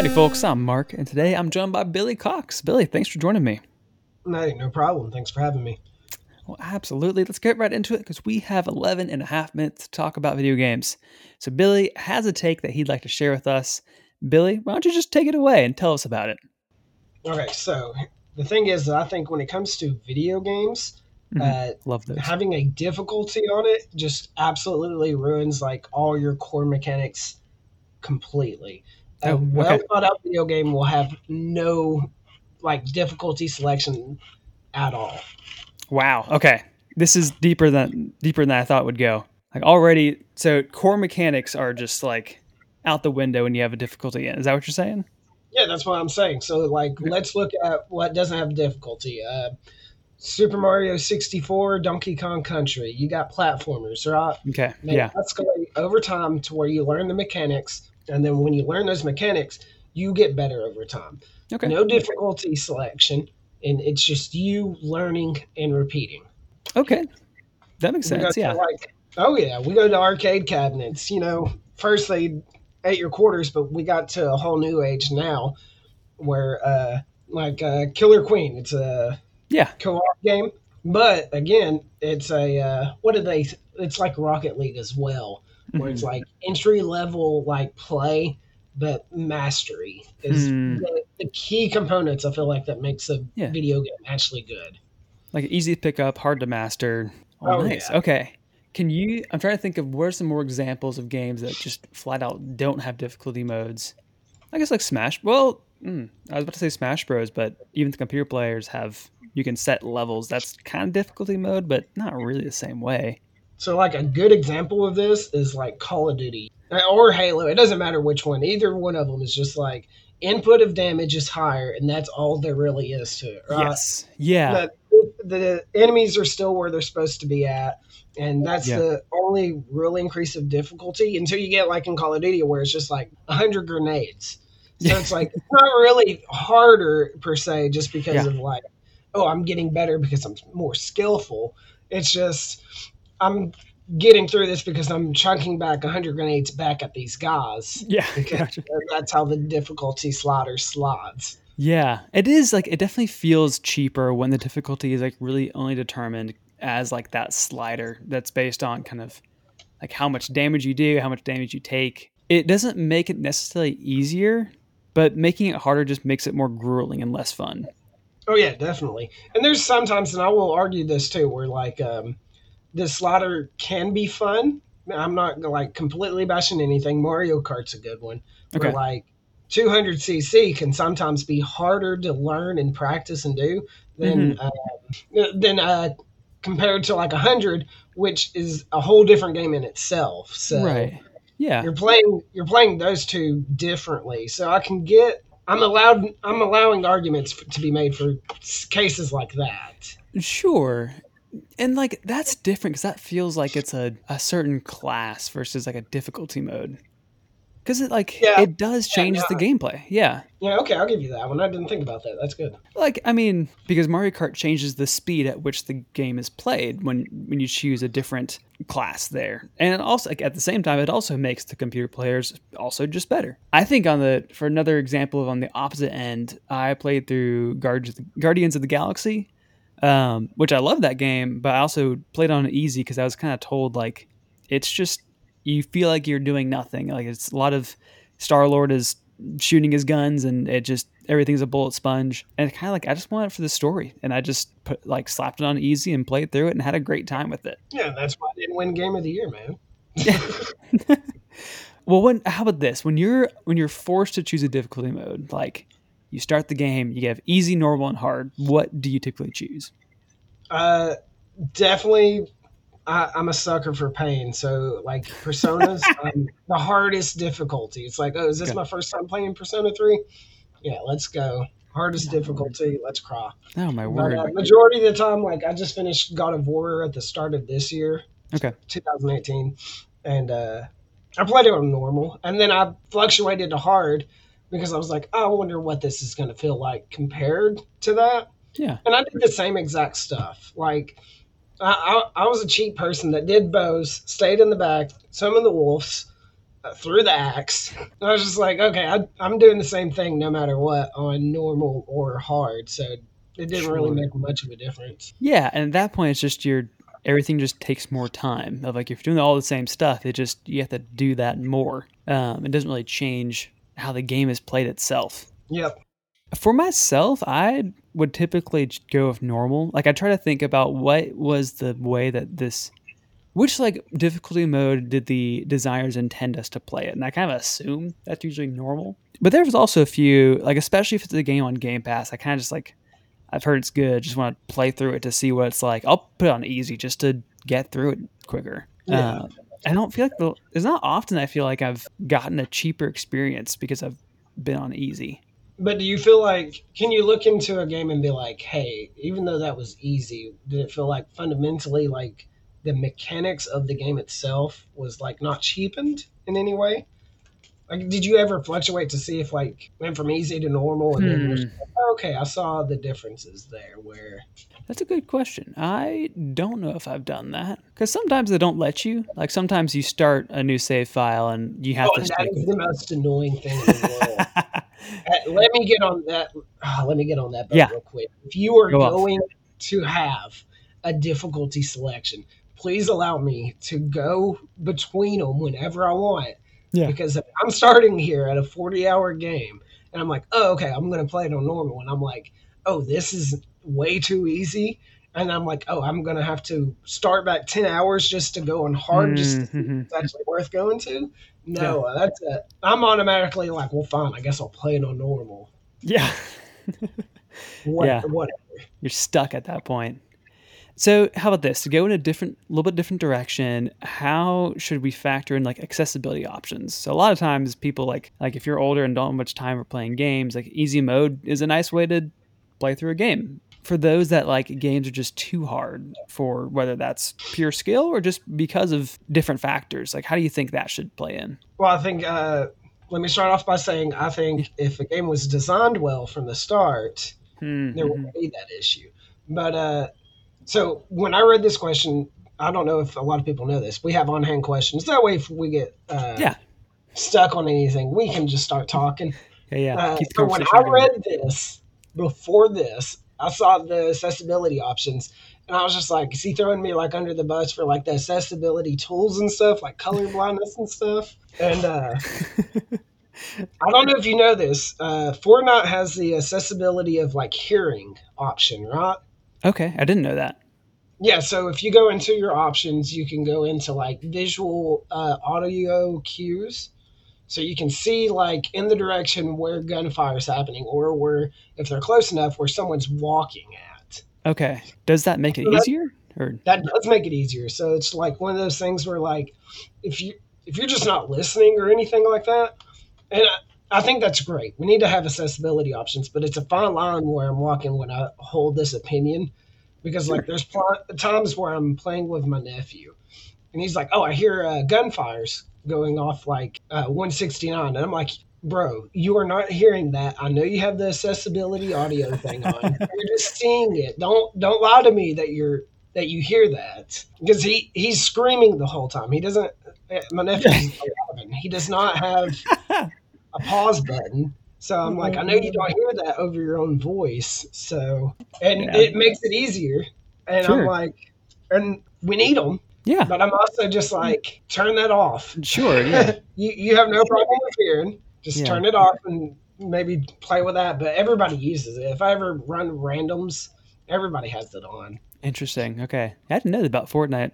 Howdy, folks. I'm Mark, and today I'm joined by Billie Cox. Billie, thanks for joining me. No, no problem. Thanks for having me. Well, absolutely. Let's get right into it because we have 11 and a half minutes to talk about video games. So, Billie has a take that he'd like to share with us. Billie, why don't you just take it away and tell us about it? Okay, so the thing is that I think when it comes to video games, Mhm. uh, Love those. having a difficulty on it just absolutely ruins like all your core mechanics completely. A Oh, well okay. thought out video game will have no like difficulty selection at all. Wow. Okay. This is deeper than deeper than I thought would go. Like already, so core mechanics are just like out the window when you have a difficulty in. Is that what you're saying? Yeah, that's what I'm saying. So, like, let's look at what doesn't have difficulty. Uh, Super Mario 64, Donkey Kong Country. You got platformers, right? Okay. They Yeah. going over time to where you learn the mechanics, and then when you learn those mechanics, you get better over time. Okay. No difficulty selection, and it's just you learning and repeating. Okay. That makes sense. Yeah. like, oh yeah, we go to arcade cabinets. You know, first they ate your quarters, but we got to a whole new age now, where uh, like uh, Killer Queen, it's a Yeah. co-op game, but again, it's a uh, what do they? It's like Rocket League as well, where it's Mhm. like entry level like play, but mastery is Hmm. the, the key components. I feel like that makes a Yeah. video game actually good. like easy to pick up, hard to master. Oh, Oh, nice. yeah. Okay. Can you? I'm trying to think of what are some more examples of games that just flat out don't have difficulty modes. I guess like Smash. Well, mm, I was about to say Smash Bros, but even the computer players have you can set levels. That's kind of difficulty mode, but not really the same way. So, like a good example of this is like Call of Duty uh, or Halo. It doesn't matter which one. Either one of them is just like input of damage is higher, and that's all there really is to it. Right? Yes. Yeah. The, the enemies are still where they're supposed to be at, and that's Yeah. the only real increase of difficulty until you get like in Call of Duty where it's just like hundred grenades. So it's like it's not really harder per se, just because Yeah. of like, oh, I'm getting better because I'm more skillful. It's just I'm getting through this because I'm chunking back 100 grenades back at these guys. Yeah. Gotcha. that's how the difficulty slider slides. Yeah, it is like it definitely feels cheaper when the difficulty is like really only determined as like that slider that's based on kind of like how much damage you do, how much damage you take. It doesn't make it necessarily easier, but making it harder just makes it more grueling and less fun. Oh yeah, definitely. And there's sometimes, and I will argue this too, where like um, the slider can be fun. I'm not like completely bashing anything. Mario Kart's a good one. Where Okay. like 200cc can sometimes be harder to learn and practice and do than uh, than uh, compared to like 100, which is a whole different game in itself. So Right. Yeah. you're playing you're playing those two differently so i can get i'm allowed i'm allowing arguments to be made for cases like that Sure. And like that's different because that feels like it's a, a certain class versus like a difficulty mode. Because it like Yeah. it does Yeah, change the gameplay. Yeah. yeah okay i'll give you that one i didn't think about that that's good like i mean because mario kart changes the speed at which the game is played when when you choose a different class there and also like, at the same time it also makes the computer players also just better i think on the for another example of on the opposite end i played through Guardians guardians of the galaxy um, which i love that game but i also played on easy because i was kind of told like it's just you feel like you're doing nothing. Like it's a lot of star lord is shooting his guns and it just everything's a bullet sponge. And it's kind of like i just want it for the story. And i just put like slapped it on easy and played through it and had a great time with it. Yeah that's why i didn't win game of the year man. Well when how about this? When you're when you're forced to choose a difficulty mode like you start the game you have easy normal and hard what do you typically choose? Uh definitely I, i'm a sucker for pain. So like personas um, the hardest difficulty. It's like oh is this Okay. my first time playing persona 3 yeah let's go. Hardest difficulty let's cry oh my But, word. uh, majority of the time, like I just finished God of War at the start of this year, okay. 2018, and uh, I played it on normal, and then I fluctuated to hard because I was like, I wonder what this is going to feel like compared to that. yeah. And I did the same exact stuff. Like I, I, I was a cheap person that did bows, stayed in the back, summoned the wolves, uh, threw the axe. I was just like, okay, I, I'm doing the same thing no matter what on normal or hard. So it didn't Sure. really make much of a difference. Yeah, and at that point, it's just your everything just takes more time. Of like if you're doing all the same stuff, it just you have to do that more. Um, it doesn't really change how the game is played itself. Yep. For myself, I would typically go with normal. Like I try to think about what was the way that this, which like difficulty mode did the designers intend us to play it, and I kind of assume that's usually normal. But there's also a few, like especially if it's a game on Game Pass, I kind of just like, I've heard it's good, just want to play through it to see what it's like. I'll put it on easy just to get through it quicker. Yeah. Uh, I don't feel like the, it's not often I feel like I've gotten a cheaper experience because I've been on easy. But do you feel like can you look into a game and be like, hey, even though that was easy, did it feel like fundamentally like the mechanics of the game itself was like not cheapened in any way? Like, did you ever fluctuate to see if like went from easy to normal and then Hmm. like, okay, I saw the differences there where That's a good question. I don't know if I've done that because sometimes they don't let you. Like sometimes you start a new save file and you have oh, to that is the most annoying thing in the world. Let me get on that. ah, let me get on that boat Yeah. real quick. If you are Go off. going to have a difficulty selection, please allow me to go between them whenever I want. Yeah. Because if I'm starting here at a 40 hour game and I'm like, oh, okay, I'm going to play it on normal. And I'm like, oh, this is way too easy. And I'm like, oh, I'm going to have to start back 10 hours just to go on hard, just if Mhm. it's actually worth going to. No, uh, that's it. I'm automatically like, well, fine. I guess I'll play it on normal. yeah. What, Yeah. Whatever. You're stuck at that point. So how about this? To go in a different, little bit different direction, how should we factor in like accessibility options? So a lot of times people like like if you're older and don't have much time for playing games, like easy mode is a nice way to play through a game. For those that like games are just too hard for whether that's pure skill or just because of different factors, like how do you think that should play in? Well, I think, uh, let me start off by saying I think if a game was designed well from the start, Hmm, there wouldn't be that issue. But uh, so when I read this question, I don't know if a lot of people know this. We have on hand questions. That way, if we get uh, Yeah. stuck on anything, we can just start talking. Yeah, yeah. Uh, Keep the so when I read this before this, I saw the accessibility options, and I was just like, "Is he throwing me like under the bus for like the accessibility tools and stuff, like color blindness and stuff?" And uh, I don't know if you know this. Uh, Fortnite has the accessibility of like hearing option, right? okay, I didn't know that. Yeah, so if you go into your options, you can go into like visual uh, audio cues. So you can see like in the direction where gunfire is happening or where if they're close enough where someone's walking at. Okay, does that make it So that- easier? Or That does make it easier. So it's like one of those things where like if you if you're just not listening or anything like that, and I, I think that's great. We need to have accessibility options, but it's a fine line where I'm walking when I hold this opinion because like there's pl- times where I'm playing with my nephew and he's like, "Oh, I hear uh, gunfires going off like uh, 169," and I'm like. Bro, you are not hearing that. I know you have the accessibility audio thing on. You're just seeing it. Don't don't lie to me that you're that you hear that because he he's screaming the whole time. He doesn't. eh, My nephew's 11. He does not have a pause button. So I'm like, I know you don't hear that over your own voice. So and Yeah. it makes it easier. And I'm like, and we need them, yeah, but I'm also just like, turn that off. sure, yeah. you you have no problem with hearing. Just Yeah. turn it off and maybe play with that. But everybody uses it. If I ever run randoms, everybody has it on. Interesting. Okay. I didn't know that about Fortnite.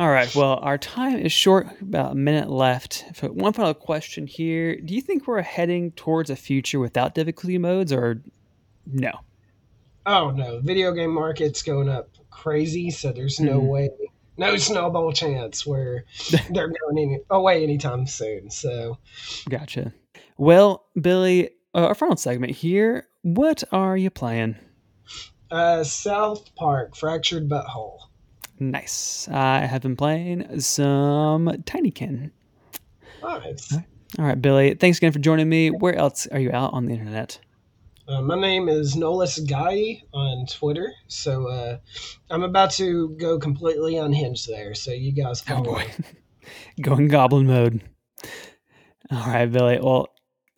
All right. Well, our time is short, about a minute left. One final question here. Do you think we're heading towards a future without difficulty modes or no? Oh no, video game market's going up crazy, so there's no Mhm. way, no snowball chance where they're going any, away anytime soon. So Gotcha. Well, Billie, uh, our final segment here. What are you playing? uh, South Park, Fractured But Whole. Nice. I have been playing some Tinykin. Nice. All right, Billie. Thanks again for joining me. Where else are you out on the internet? Uh, my name is Nolis Guy on Twitter, so uh, I'm about to go completely unhinged there. So you guys, oh boy, going goblin mode. All right, Billie. Well,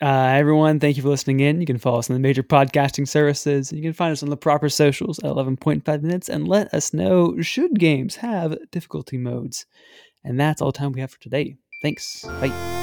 uh, everyone, thank you for listening in. You can follow us on the major podcasting services. You can find us on the proper socials at 11.5 minutes and let us know should games have difficulty modes. And that's all the time we have for today. Thanks. Bye.